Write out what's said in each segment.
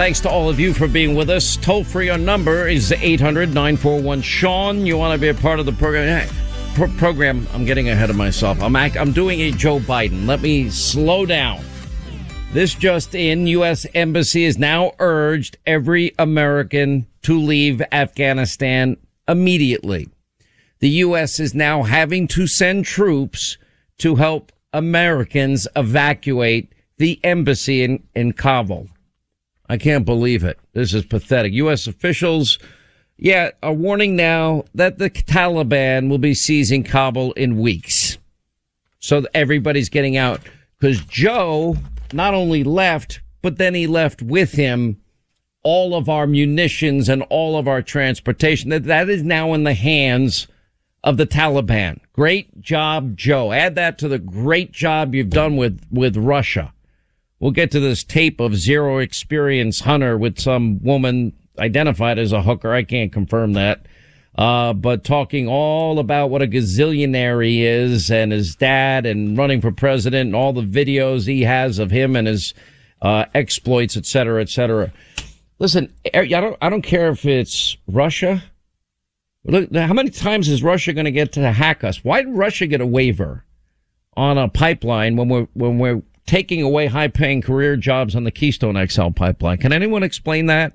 Thanks to all of you for being with us. Toll free on number is 800 941 Sean. You want to be a part of the program? Pro- program, I'm getting ahead of myself. I'm, act- I'm doing a Joe Biden. Let me slow down. This just in, U.S. Embassy has now urged every American to leave Afghanistan immediately. The U.S. is now having to send troops to help Americans evacuate the embassy in, in Kabul. I can't believe it. This is pathetic. U.S. officials, yeah, are warning now that the Taliban will be seizing Kabul in weeks. So everybody's getting out because Joe not only left, but then he left with him all of our munitions and all of our transportation. That, that is now in the hands of the Taliban. Great job, Joe. Add that to the great job you've done with, with Russia. We'll get to this tape of zero experience Hunter with some woman identified as a hooker. I can't confirm that. Uh, but talking all about what a gazillionaire he is and his dad and running for president and all the videos he has of him and his, uh, exploits, et cetera, et cetera. Listen, I don't, I don't care if it's Russia. Look, how many times is Russia going to get to hack us? Why did Russia get a waiver on a pipeline when we're, when we're taking away high paying career jobs on the Keystone XL pipeline. Can anyone explain that?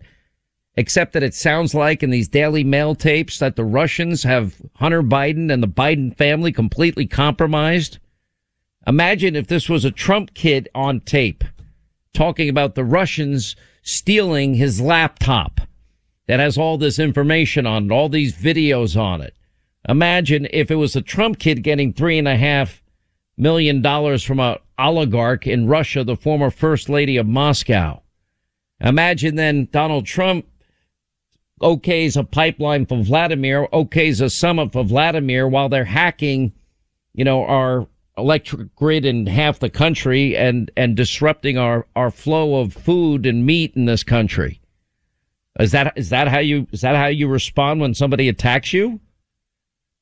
Except that it sounds like in these Daily Mail tapes that the Russians have Hunter Biden and the Biden family completely compromised. Imagine if this was a Trump kid on tape talking about the Russians stealing his laptop that has all this information on it, all these videos on it. Imagine if it was a Trump kid getting three and a half million dollars from a oligarch in Russia, the former first lady of Moscow. Imagine then Donald Trump okays a pipeline for Vladimir, okays a summit for Vladimir while they're hacking, you know, our electric grid in half the country and, and disrupting our, our flow of food and meat in this country. Is that, is that how you, is that how you respond when somebody attacks you?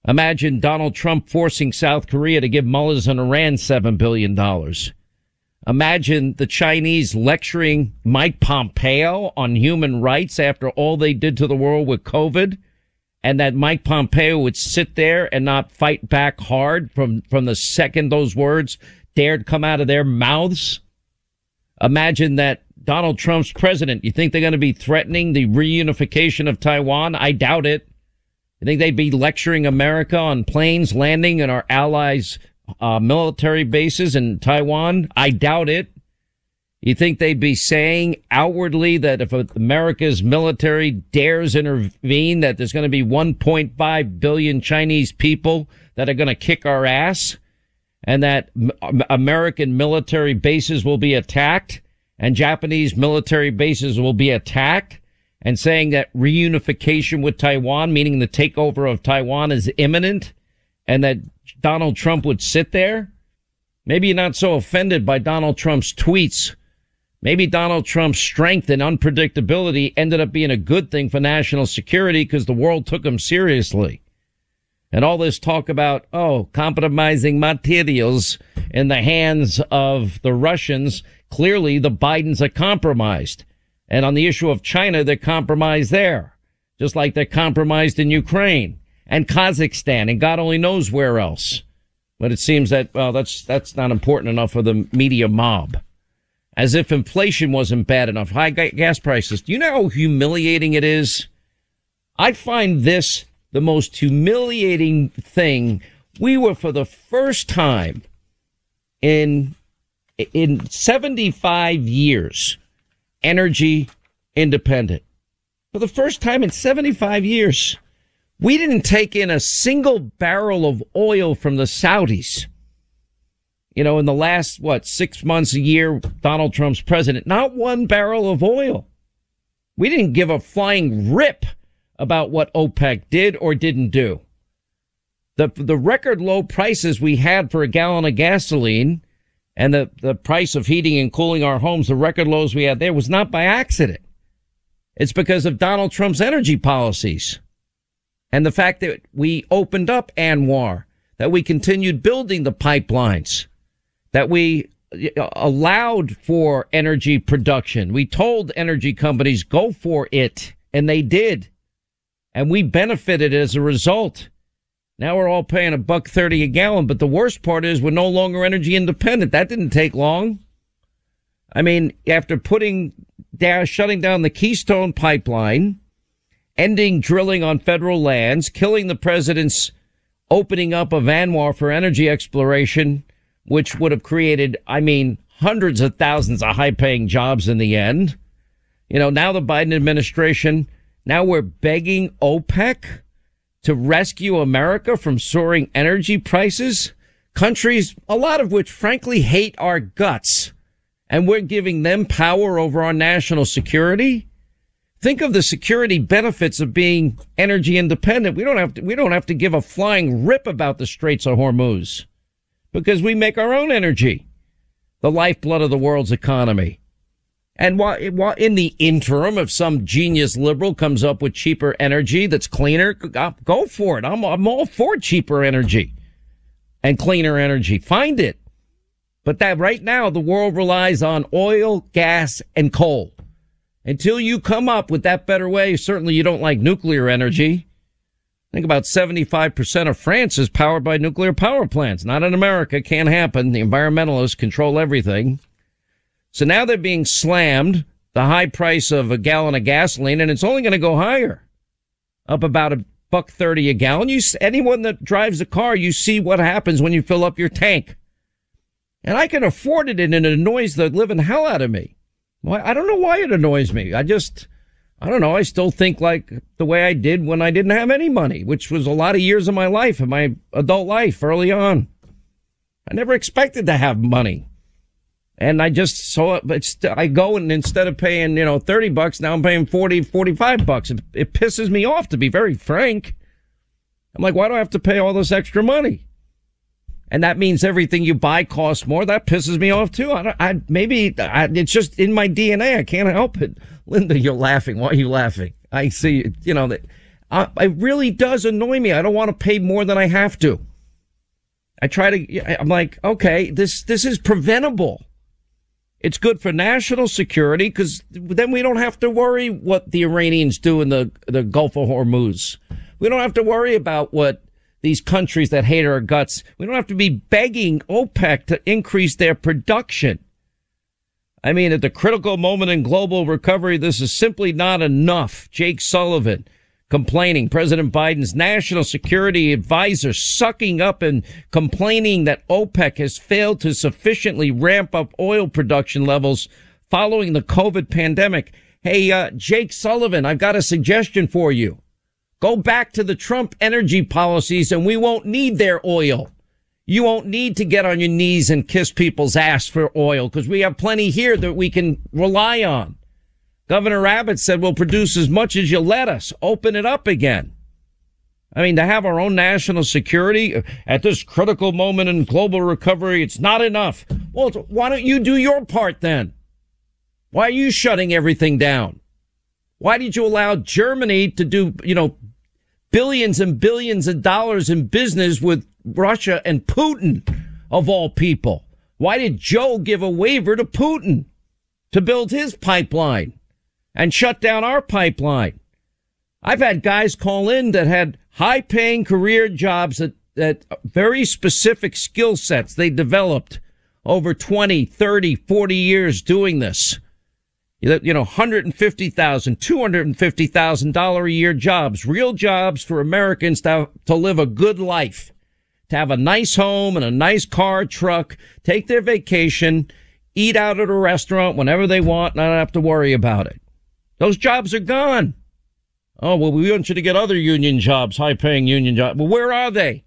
Imagine Donald Trump forcing South Korea to give mullahs in Iran $7 billion. Imagine the Chinese lecturing Mike Pompeo on human rights after all they did to the world with COVID. And that Mike Pompeo would sit there and not fight back hard from, from the second those words dared come out of their mouths. Imagine that Donald Trump's president. You think they're going to be threatening the reunification of Taiwan? I doubt it. You think they'd be lecturing America on planes landing in our allies' uh, military bases in Taiwan? I doubt it. You think they'd be saying outwardly that if America's military dares intervene, that there's going to be 1.5 billion Chinese people that are going to kick our ass and that American military bases will be attacked and Japanese military bases will be attacked? And saying that reunification with Taiwan, meaning the takeover of Taiwan is imminent and that Donald Trump would sit there. Maybe you're not so offended by Donald Trump's tweets. Maybe Donald Trump's strength and unpredictability ended up being a good thing for national security because the world took him seriously. And all this talk about, oh, compromising materials in the hands of the Russians. Clearly the Bidens are compromised. And on the issue of China, they're compromised there, just like they're compromised in Ukraine and Kazakhstan and God only knows where else. But it seems that, well, that's, that's not important enough for the media mob. As if inflation wasn't bad enough. High gas prices. Do you know how humiliating it is? I find this the most humiliating thing. We were for the first time in, in 75 years, energy independent. For the first time in 75 years, we didn't take in a single barrel of oil from the Saudis. You know, in the last, what, six months, a year, Donald Trump's president, not one barrel of oil. We didn't give a flying rip about what OPEC did or didn't do. The, the record low prices we had for a gallon of gasoline and the, the price of heating and cooling our homes, the record lows we had there was not by accident. It's because of Donald Trump's energy policies and the fact that we opened up ANWR, that we continued building the pipelines, that we allowed for energy production. We told energy companies go for it and they did. And we benefited as a result. Now we're all paying a buck 30 a gallon. But the worst part is we're no longer energy independent. That didn't take long. I mean, after putting down, shutting down the Keystone pipeline, ending drilling on federal lands, killing the president's opening up of ANWR for energy exploration, which would have created, I mean, hundreds of thousands of high paying jobs in the end. You know, now the Biden administration, now we're begging OPEC to rescue America from soaring energy prices. Countries, a lot of which frankly hate our guts. And we're giving them power over our national security. Think of the security benefits of being energy independent. We don't have to, we don't have to give a flying rip about the Straits of Hormuz because we make our own energy, the lifeblood of the world's economy. And while, in the interim, if some genius liberal comes up with cheaper energy that's cleaner, go for it. I'm, I'm all for cheaper energy and cleaner energy. Find it. But that right now, the world relies on oil, gas, and coal. Until you come up with that better way, certainly you don't like nuclear energy. I think about 75% of France is powered by nuclear power plants. Not in America. Can't happen. The environmentalists control everything. So now they're being slammed the high price of a gallon of gasoline and it's only going to go higher. Up about a buck 30 a gallon. You, anyone that drives a car, you see what happens when you fill up your tank. And I can afford it and it annoys the living hell out of me. Why? I don't know why it annoys me. I just, I don't know. I still think like the way I did when I didn't have any money, which was a lot of years of my life, of my adult life early on. I never expected to have money. And I just saw it, but I go and instead of paying, you know, 30 bucks, now I'm paying 40, 45 bucks. It, it pisses me off to be very frank. I'm like, why do I have to pay all this extra money? and that means everything you buy costs more. That pisses me off too. I, I maybe I, it's just in my DNA. I can't help it. Linda, you're laughing. Why are you laughing? I see. You know that uh, it really does annoy me. I don't want to pay more than I have to. I try to. I'm like, okay, this this is preventable. It's good for national security because then we don't have to worry what the Iranians do in the the Gulf of Hormuz. We don't have to worry about what these countries that hate our guts. We don't have to be begging OPEC to increase their production. I mean, at the critical moment in global recovery, this is simply not enough. Jake Sullivan complaining, President Biden's national security advisor sucking up and complaining that OPEC has failed to sufficiently ramp up oil production levels following the COVID pandemic. Hey, uh, Jake Sullivan, I've got a suggestion for you. Go back to the Trump energy policies and we won't need their oil. You won't need to get on your knees and kiss people's ass for oil because we have plenty here that we can rely on. Governor Abbott said we'll produce as much as you let us. Open it up again. I mean, to have our own national security at this critical moment in global recovery, it's not enough. Well, why don't you do your part then? Why are you shutting everything down? Why did you allow Germany to do, you know, billions and billions of dollars in business with Russia and Putin of all people. Why did Joe give a waiver to Putin to build his pipeline and shut down our pipeline? I've had guys call in that had high paying career jobs that, that very specific skill sets they developed over 20, 30, 40 years doing this you know, $150,000, $250,000 a year jobs, real jobs for Americans to, to live a good life, to have a nice home and a nice car, truck, take their vacation, eat out at a restaurant whenever they want, not have to worry about it. Those jobs are gone. Oh, well, we want you to get other union jobs, high paying union jobs. Well, where are they?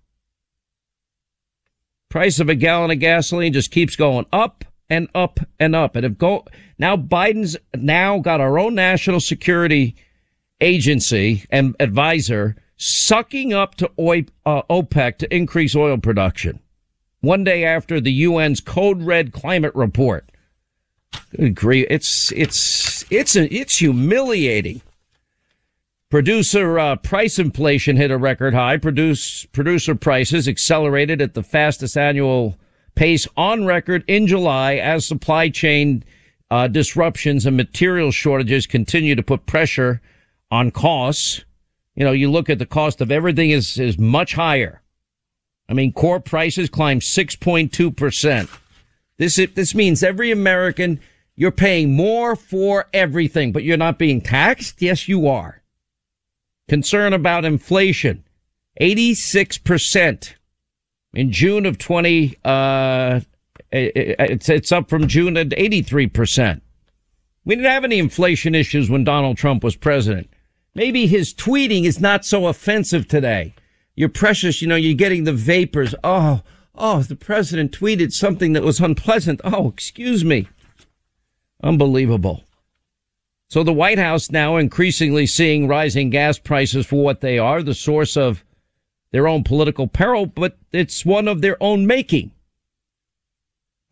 Price of a gallon of gasoline just keeps going up and up and up. And if go now, Biden's now got our own national security agency and advisor sucking up to uh, OPEC to increase oil production. One day after the UN's code red climate report. Agree. It's, it's, it's, a, it's humiliating. Producer uh, price inflation hit a record high. Produce, producer prices accelerated at the fastest annual pace on record in July as supply chain uh, disruptions and material shortages continue to put pressure on costs. You know, you look at the cost of everything is, is much higher. I mean, core prices climbed 6.2%. This, this means every American, you're paying more for everything, but you're not being taxed. Yes, you are. Concern about inflation. 86% in June of 20, uh, it's, it's up from June at 83%. We didn't have any inflation issues when Donald Trump was president. Maybe his tweeting is not so offensive today. You're precious, you know, you're getting the vapors. Oh, oh, the president tweeted something that was unpleasant. Oh, excuse me. Unbelievable. So the White House now increasingly seeing rising gas prices for what they are, the source of their own political peril, but it's one of their own making.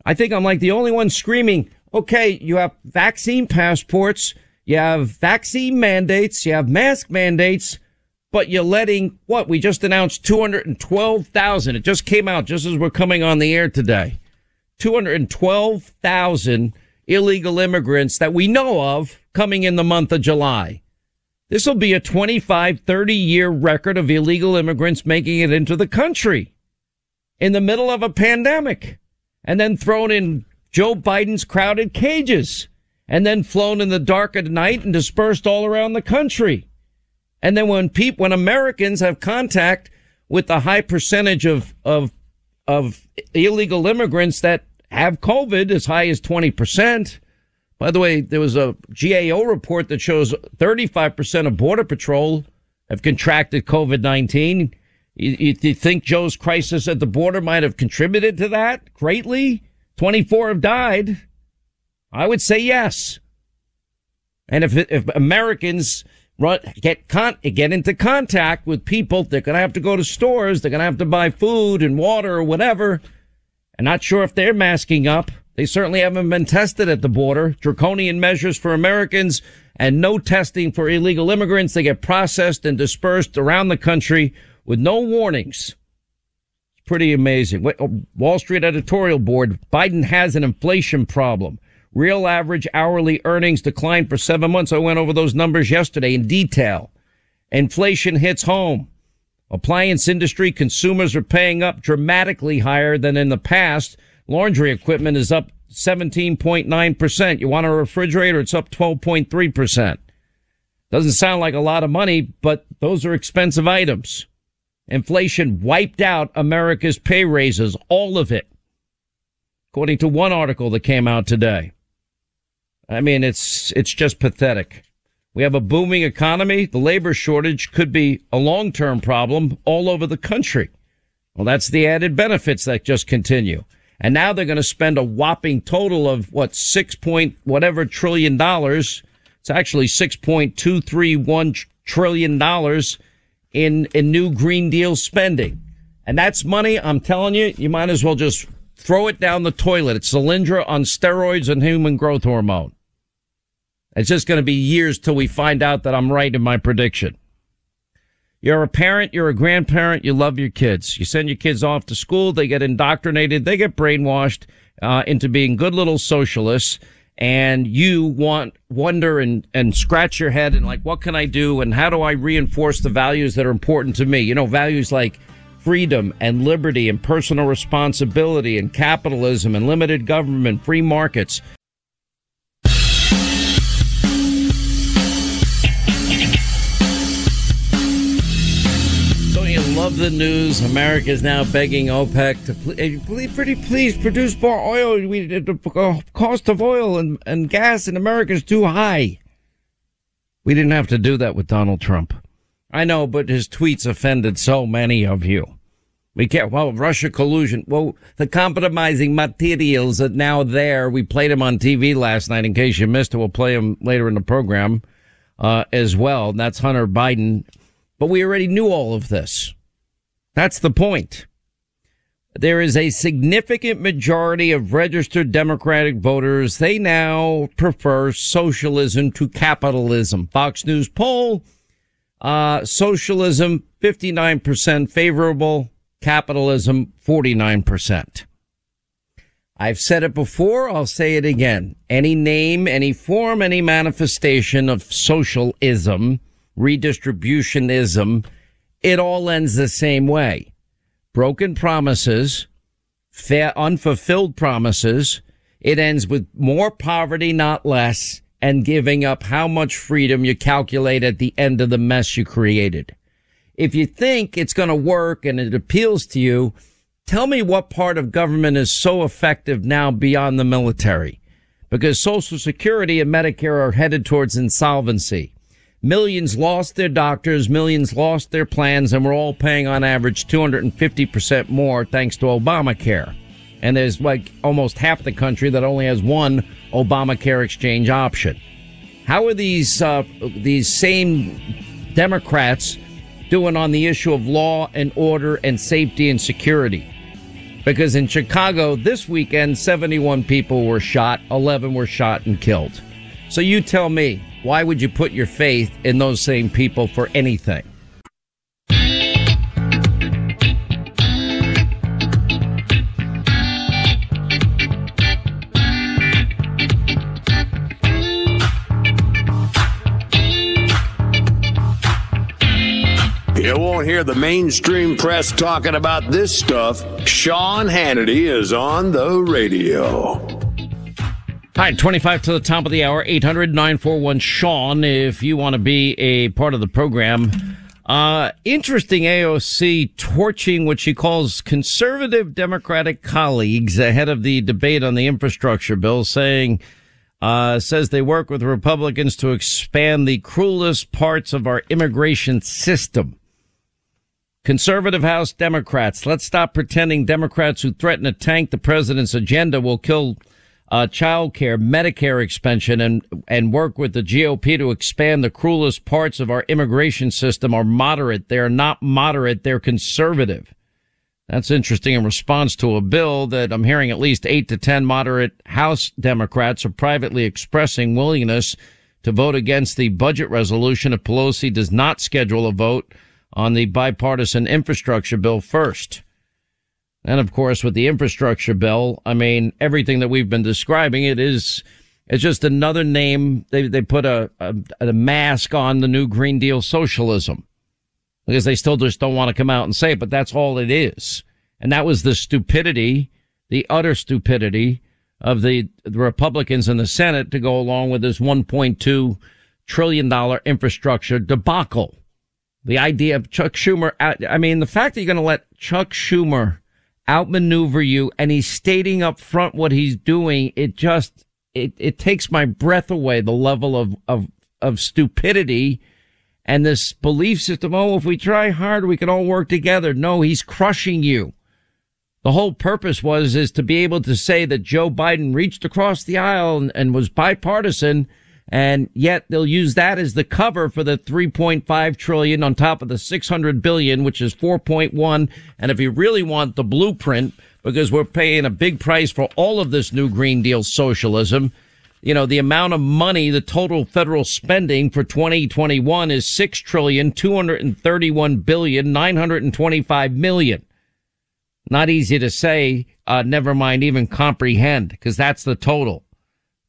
I think I'm like the only one screaming, okay, you have vaccine passports, you have vaccine mandates, you have mask mandates, but you're letting what we just announced 212,000. It just came out just as we're coming on the air today. 212,000 illegal immigrants that we know of coming in the month of July. This will be a 25, 30 year record of illegal immigrants making it into the country in the middle of a pandemic and then thrown in Joe Biden's crowded cages and then flown in the dark of night and dispersed all around the country. And then when people, when Americans have contact with the high percentage of, of, of illegal immigrants that have COVID as high as 20%, by the way, there was a GAO report that shows 35% of Border Patrol have contracted COVID 19. You, you, think Joe's crisis at the border might have contributed to that greatly? 24 have died. I would say yes. And if, if Americans run, get con, get into contact with people, they're going to have to go to stores. They're going to have to buy food and water or whatever. And not sure if they're masking up. They certainly haven't been tested at the border. Draconian measures for Americans and no testing for illegal immigrants. They get processed and dispersed around the country with no warnings. It's pretty amazing. Wall Street editorial board. Biden has an inflation problem. Real average hourly earnings declined for seven months. I went over those numbers yesterday in detail. Inflation hits home. Appliance industry consumers are paying up dramatically higher than in the past Laundry equipment is up 17.9%. You want a refrigerator? It's up 12.3%. Doesn't sound like a lot of money, but those are expensive items. Inflation wiped out America's pay raises, all of it. According to one article that came out today. I mean, it's, it's just pathetic. We have a booming economy. The labor shortage could be a long-term problem all over the country. Well, that's the added benefits that just continue. And now they're going to spend a whopping total of what, six point whatever trillion dollars. It's actually $6.231 trillion in, in new Green Deal spending. And that's money. I'm telling you, you might as well just throw it down the toilet. It's Solyndra on steroids and human growth hormone. It's just going to be years till we find out that I'm right in my prediction. You're a parent, you're a grandparent, you love your kids. You send your kids off to school, they get indoctrinated, they get brainwashed uh, into being good little socialists, and you want wonder and and scratch your head and like, what can I do, and how do I reinforce the values that are important to me? You know, values like freedom and liberty and personal responsibility and capitalism and limited government, free markets. Love the news. America is now begging OPEC to please, pretty please produce more oil. We, the cost of oil and, and gas in America is too high. We didn't have to do that with Donald Trump. I know, but his tweets offended so many of you. We can't, well, Russia collusion. Well, the compromising materials are now there. We played them on TV last night. In case you missed it, we'll play them later in the program, uh, as well. And that's Hunter Biden. But we already knew all of this. That's the point. There is a significant majority of registered Democratic voters. They now prefer socialism to capitalism. Fox News poll, uh, socialism 59% favorable, capitalism 49%. I've said it before. I'll say it again. Any name, any form, any manifestation of socialism, redistributionism, it all ends the same way. Broken promises, unfulfilled promises. It ends with more poverty, not less, and giving up how much freedom you calculate at the end of the mess you created. If you think it's going to work and it appeals to you, Tell me what part of government is so effective now beyond the military? Because Social Security and Medicare are headed towards insolvency. Millions lost their doctors, millions lost their plans, and we're all paying on average 250% more thanks to Obamacare. And there's like almost half the country that only has one Obamacare exchange option. How are these, uh, these same Democrats doing on the issue of law and order and safety and security? because in Chicago this weekend, 71 people were shot, 11 were shot and killed. So you tell me, why would you put your faith in those same people for anything? You won't hear the mainstream press talking about this stuff. Sean Hannity is on the radio. Hi, 25 to the top of the hour, 800 941 Sean, if you want to be a part of the program. Uh, interesting AOC torching what she calls conservative Democratic colleagues ahead of the debate on the infrastructure bill, saying, uh, says they work with Republicans to expand the cruelest parts of our immigration system. Conservative House Democrats, let's stop pretending Democrats who threaten to tank the president's agenda will kill uh, child care, Medicare expansion, and, and work with the GOP to expand the cruelest parts of our immigration system are moderate. They're not moderate. They're conservative. That's interesting in response to a bill that I'm hearing at least eight to 10 moderate House Democrats are privately expressing willingness to vote against the budget resolution if Pelosi does not schedule a vote on the bipartisan infrastructure bill first. And of course, with the infrastructure bill, I mean, everything that we've been describing, it is, it's just another name. They, they put a, a, a mask on the new Green Deal socialism because they still just don't want to come out and say it, but that's all it is. And that was the stupidity, the utter stupidity of the, the Republicans in the Senate to go along with this $1.2 trillion infrastructure debacle. The idea of Chuck Schumer, I mean, the fact that you're going to let Chuck Schumer outmaneuver you and he's stating up front what he's doing, it just, it, it takes my breath away, the level of, of, of stupidity and this belief system. Oh, if we try hard, we can all work together. No, he's crushing you. The whole purpose was, is to be able to say that Joe Biden reached across the aisle and, and was bipartisan and yet they'll use that as the cover for the 3.5 trillion on top of the 600 billion, which is 4.1. And if you really want the blueprint, because we're paying a big price for all of this new Green Deal socialism, you know, the amount of money, the total federal spending for 2021 is 6 trillion, 231 billion, 925 million. Not easy to say, uh, never mind even comprehend, because that's the total.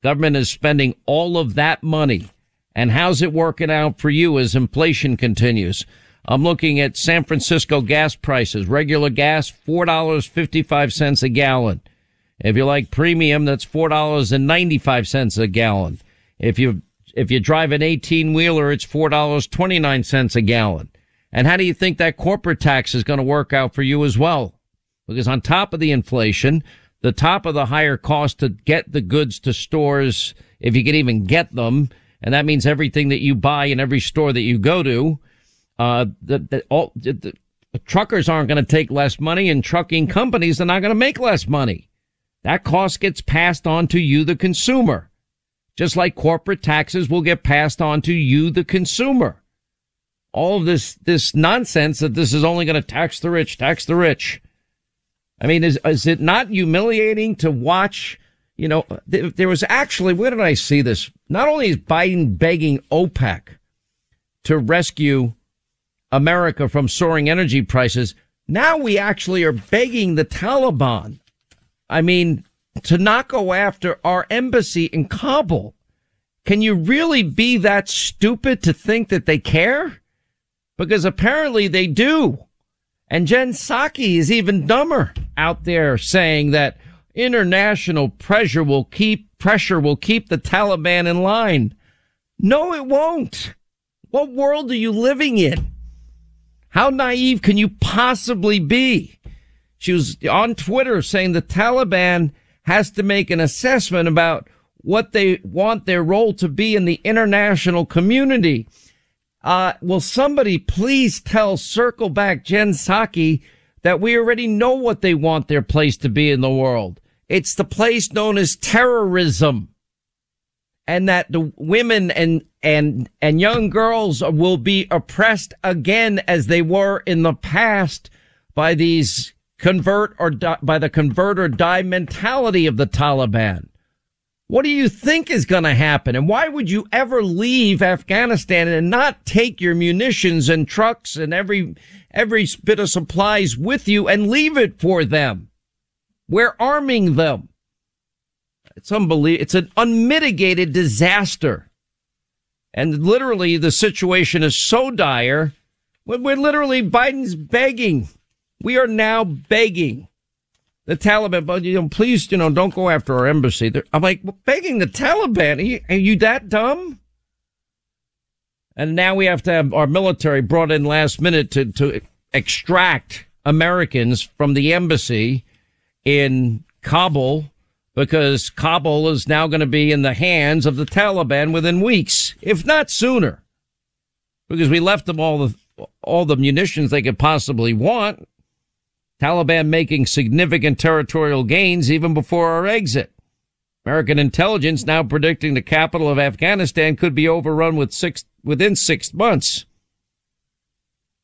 Government is spending all of that money. And how's it working out for you as inflation continues? I'm looking at San Francisco gas prices. Regular gas, $4.55 a gallon. If you like premium, that's $4.95 a gallon. If you, if you drive an 18 wheeler, it's $4.29 a gallon. And how do you think that corporate tax is going to work out for you as well? Because on top of the inflation, the top of the higher cost to get the goods to stores, if you can even get them. And that means everything that you buy in every store that you go to. Uh, the, the, all, the, the truckers aren't going to take less money and trucking companies are not going to make less money. That cost gets passed on to you, the consumer. Just like corporate taxes will get passed on to you, the consumer. All of this, this nonsense that this is only going to tax the rich, tax the rich. I mean, is, is it not humiliating to watch? You know, th- there was actually, where did I see this? Not only is Biden begging OPEC to rescue America from soaring energy prices, now we actually are begging the Taliban. I mean, to not go after our embassy in Kabul. Can you really be that stupid to think that they care? Because apparently they do. And Jen Psaki is even dumber out there saying that international pressure will keep pressure will keep the Taliban in line. No, it won't. What world are you living in? How naive can you possibly be? She was on Twitter saying the Taliban has to make an assessment about what they want their role to be in the international community. Uh, will somebody please tell Circle Back Jen Psaki that we already know what they want their place to be in the world? It's the place known as terrorism. And that the women and, and, and young girls will be oppressed again as they were in the past by these convert or by the convert or die mentality of the Taliban. What do you think is going to happen? And why would you ever leave Afghanistan and not take your munitions and trucks and every, every bit of supplies with you and leave it for them? We're arming them. It's unbelievable. It's an unmitigated disaster. And literally the situation is so dire. We're literally, Biden's begging. We are now begging the Taliban, but you know, please, you know, don't go after our embassy. They're, I'm like, begging the Taliban. Are you, are you that dumb? And now we have to have our military brought in last minute to, to extract Americans from the embassy in Kabul because Kabul is now going to be in the hands of the Taliban within weeks, if not sooner, because we left them all the, all the munitions they could possibly want. Taliban making significant territorial gains even before our exit. American intelligence now predicting the capital of Afghanistan could be overrun with six, within six months.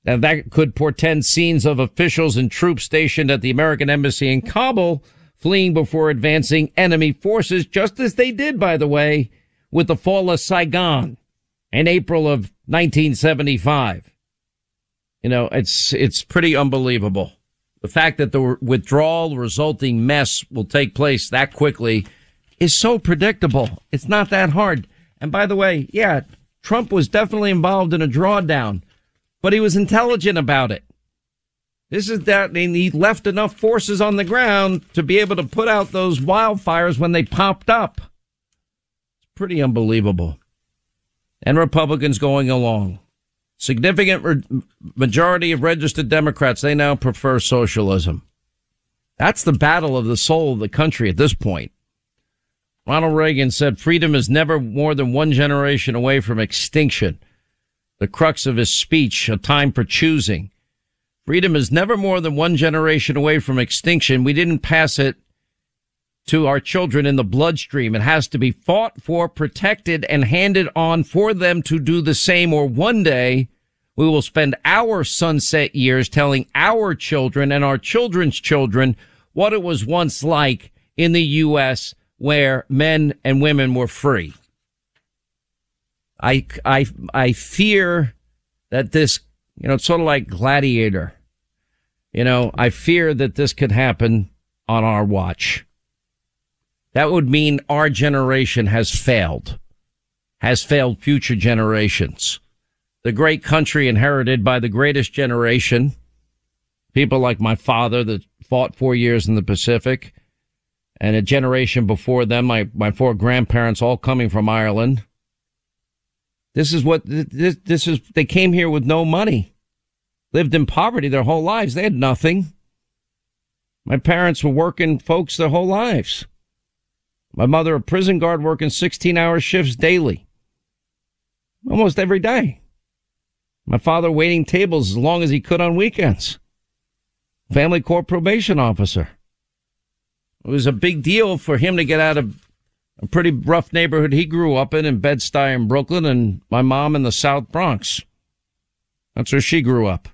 Now that could portend scenes of officials and troops stationed at the American embassy in Kabul fleeing before advancing enemy forces, just as they did, by the way, with the fall of Saigon in April of 1975. You know, it's, it's pretty unbelievable. The fact that the withdrawal resulting mess will take place that quickly is so predictable. It's not that hard. And by the way, yeah, Trump was definitely involved in a drawdown, but he was intelligent about it. This is that he left enough forces on the ground to be able to put out those wildfires when they popped up. It's pretty unbelievable. And Republicans going along. Significant re- majority of registered Democrats, they now prefer socialism. That's the battle of the soul of the country at this point. Ronald Reagan said freedom is never more than one generation away from extinction. The crux of his speech, a time for choosing. Freedom is never more than one generation away from extinction. We didn't pass it to our children in the bloodstream. It has to be fought for, protected, and handed on for them to do the same, or one day we will spend our sunset years telling our children and our children's children what it was once like in the U.S. where men and women were free. I, I, I fear that this, you know, it's sort of like gladiator. You know, I fear that this could happen on our watch. That would mean our generation has failed, has failed future generations the great country inherited by the greatest generation, people like my father that fought four years in the Pacific, and a generation before them, my, my four grandparents all coming from Ireland. This is what, this, this is, they came here with no money, lived in poverty their whole lives. They had nothing. My parents were working folks their whole lives. My mother, a prison guard working 16 hour shifts daily, almost every day. My father waiting tables as long as he could on weekends. Family court probation officer. It was a big deal for him to get out of a pretty rough neighborhood he grew up in in Bed-Stuy in Brooklyn and my mom in the South Bronx. That's where she grew up.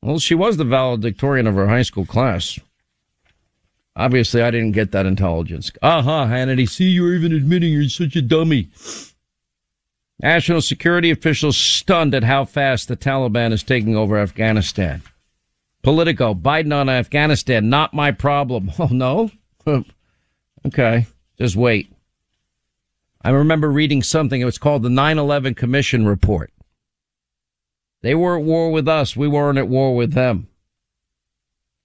Well, she was the valedictorian of her high school class. Obviously, I didn't get that intelligence. Uh huh, Hannity. See, you're even admitting you're such a dummy. National security officials stunned at how fast the Taliban is taking over Afghanistan. Politico, Biden on Afghanistan, not my problem. Oh, no? Okay. Just wait. I remember reading something. It was called the 9-11 Commission Report. They were at war with us. We weren't at war with them.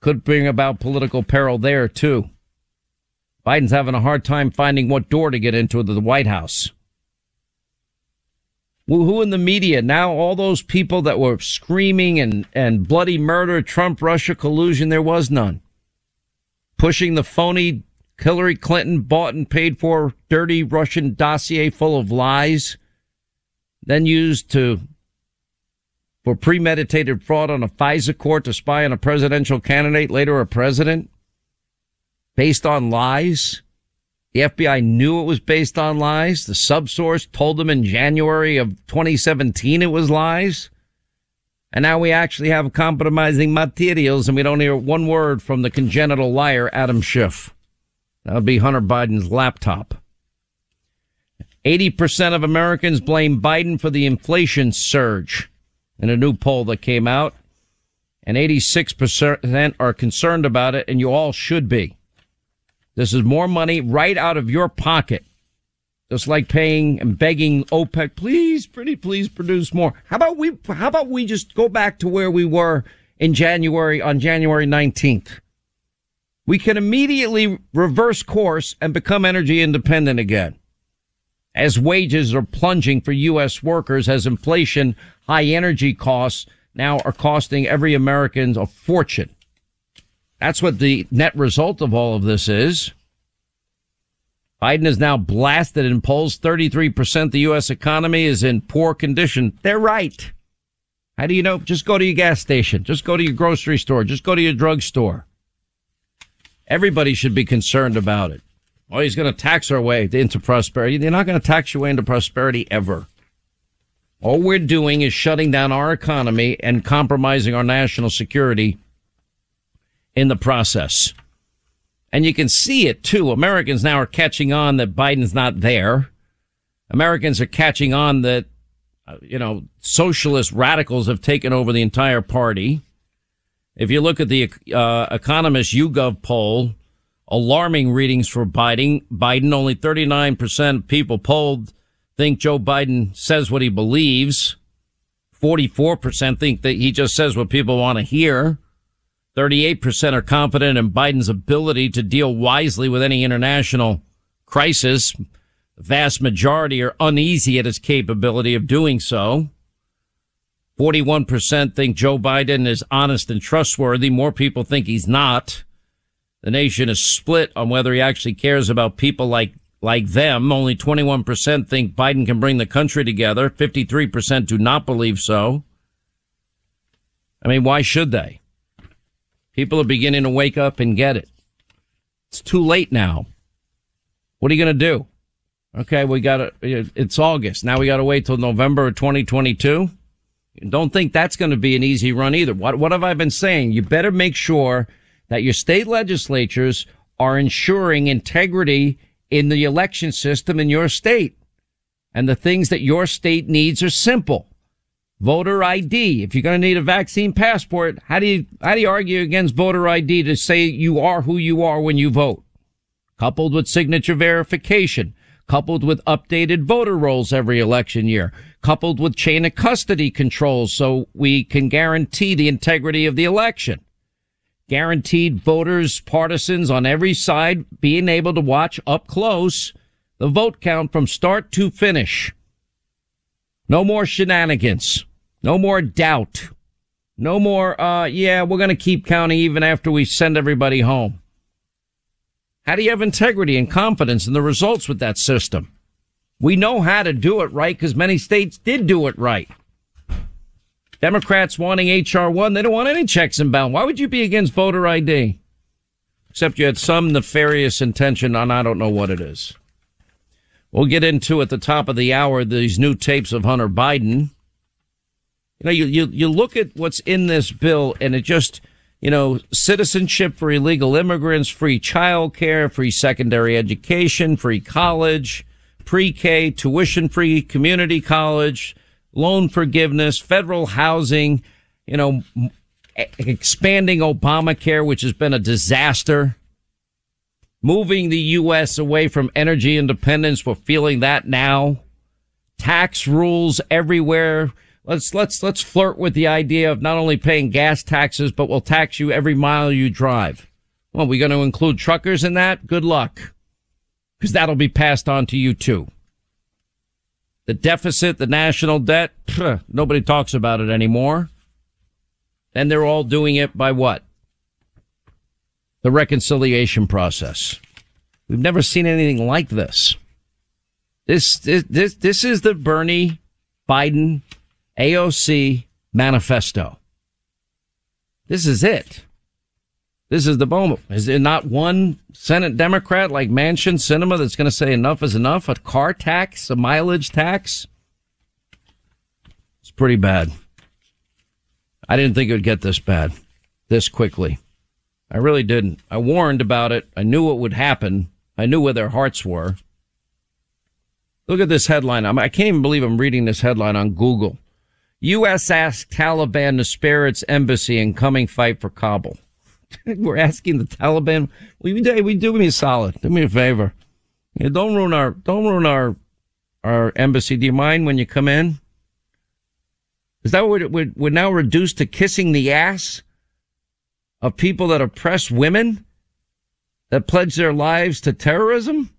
Could bring about political peril there too. Biden's having a hard time finding what door to get into the White House. Who in the media now? All those people that were screaming and, and bloody murder, Trump, Russia collusion, there was none. Pushing the phony Hillary Clinton bought and paid for dirty Russian dossier full of lies, then used to for premeditated fraud on a FISA court to spy on a presidential candidate, later a president, based on lies. The FBI knew it was based on lies. The subsource told them in January of 2017 it was lies. And now we actually have compromising materials and we don't hear one word from the congenital liar, Adam Schiff. That would be Hunter Biden's laptop. 80% of Americans blame Biden for the inflation surge in a new poll that came out. And 86% are concerned about it, and you all should be. This is more money right out of your pocket. Just like paying and begging OPEC, please, pretty please produce more. How about we, how about we just go back to where we were in January, on January 19th? We can immediately reverse course and become energy independent again. As wages are plunging for U.S. workers, as inflation, high energy costs now are costing every American a fortune. That's what the net result of all of this is. Biden is now blasted in polls. 33% the U.S. economy is in poor condition. They're right. How do you know? Just go to your gas station. Just go to your grocery store. Just go to your drugstore. Everybody should be concerned about it. Oh, he's going to tax our way into prosperity. They're not going to tax your way into prosperity ever. All we're doing is shutting down our economy and compromising our national security in the process. And you can see it too. Americans now are catching on that Biden's not there. Americans are catching on that, uh, you know, socialist radicals have taken over the entire party. If you look at the uh, Economist YouGov poll, alarming readings for Biden. Biden, only 39% of people polled think Joe Biden says what he believes. 44% think that he just says what people want to hear. 38% are confident in Biden's ability to deal wisely with any international crisis. The vast majority are uneasy at his capability of doing so. 41% think Joe Biden is honest and trustworthy. More people think he's not. The nation is split on whether he actually cares about people like like them. Only 21% think Biden can bring the country together. 53% do not believe so. I mean, why should they? People are beginning to wake up and get it. It's too late now. What are you going to do? Okay, we got to, it's August. Now we got to wait till November of 2022. Don't think that's going to be an easy run either. What, what have I been saying? You better make sure that your state legislatures are ensuring integrity in the election system in your state. And the things that your state needs are simple. Voter ID. If you're going to need a vaccine passport, how do you, how do you argue against voter ID to say you are who you are when you vote? Coupled with signature verification, coupled with updated voter rolls every election year, coupled with chain of custody controls so we can guarantee the integrity of the election guaranteed voters, partisans on every side being able to watch up close the vote count from start to finish. No more shenanigans. No more doubt. No more, uh, yeah, we're going to keep counting even after we send everybody home. How do you have integrity and confidence in the results with that system? We know how to do it right because many states did do it right. Democrats wanting H.R. 1, they don't want any checks and balance. Why would you be against voter ID? Except you had some nefarious intention on I don't know what it is. We'll get into at the top of the hour these new tapes of Hunter Biden. You know, you, you, you look at what's in this bill and it just, you know, citizenship for illegal immigrants, free child care, free secondary education, free college, pre-K, tuition free community college, loan forgiveness, federal housing, you know, expanding Obamacare, which has been a disaster. moving the U.S. away from energy independence. We're feeling that now. Tax rules everywhere. Let's, let's, let's flirt with the idea of not only paying gas taxes, but we'll tax you every mile you drive. Well, we're going to include truckers in that? Good luck. Cause that'll be passed on to you too. The deficit, the national debt, pff, nobody talks about it anymore. And they're all doing it by what? The reconciliation process. We've never seen anything like this. This, this, this, this is the Bernie Biden AOC manifesto. This is it. This is the moment. Is there not one Senate Democrat like Manchin Sinema that's going to say enough is enough? A car tax, a mileage tax? It's pretty bad. I didn't think it would get this bad, this quickly. I really didn't. I warned about it. I knew it would happen. I knew where their hearts were. Look at this headline. I can't even believe I'm reading this headline on Google. U.S. asks Taliban to spare its embassy in coming fight for Kabul. We're asking the Taliban, we do, we do me a solid. Do me a favor. Don't ruin our, don't ruin our, our embassy. Do you mind when you come in? Is that what we're, we're now reduced to kissing the ass of people that oppress women, that pledge their lives to terrorism?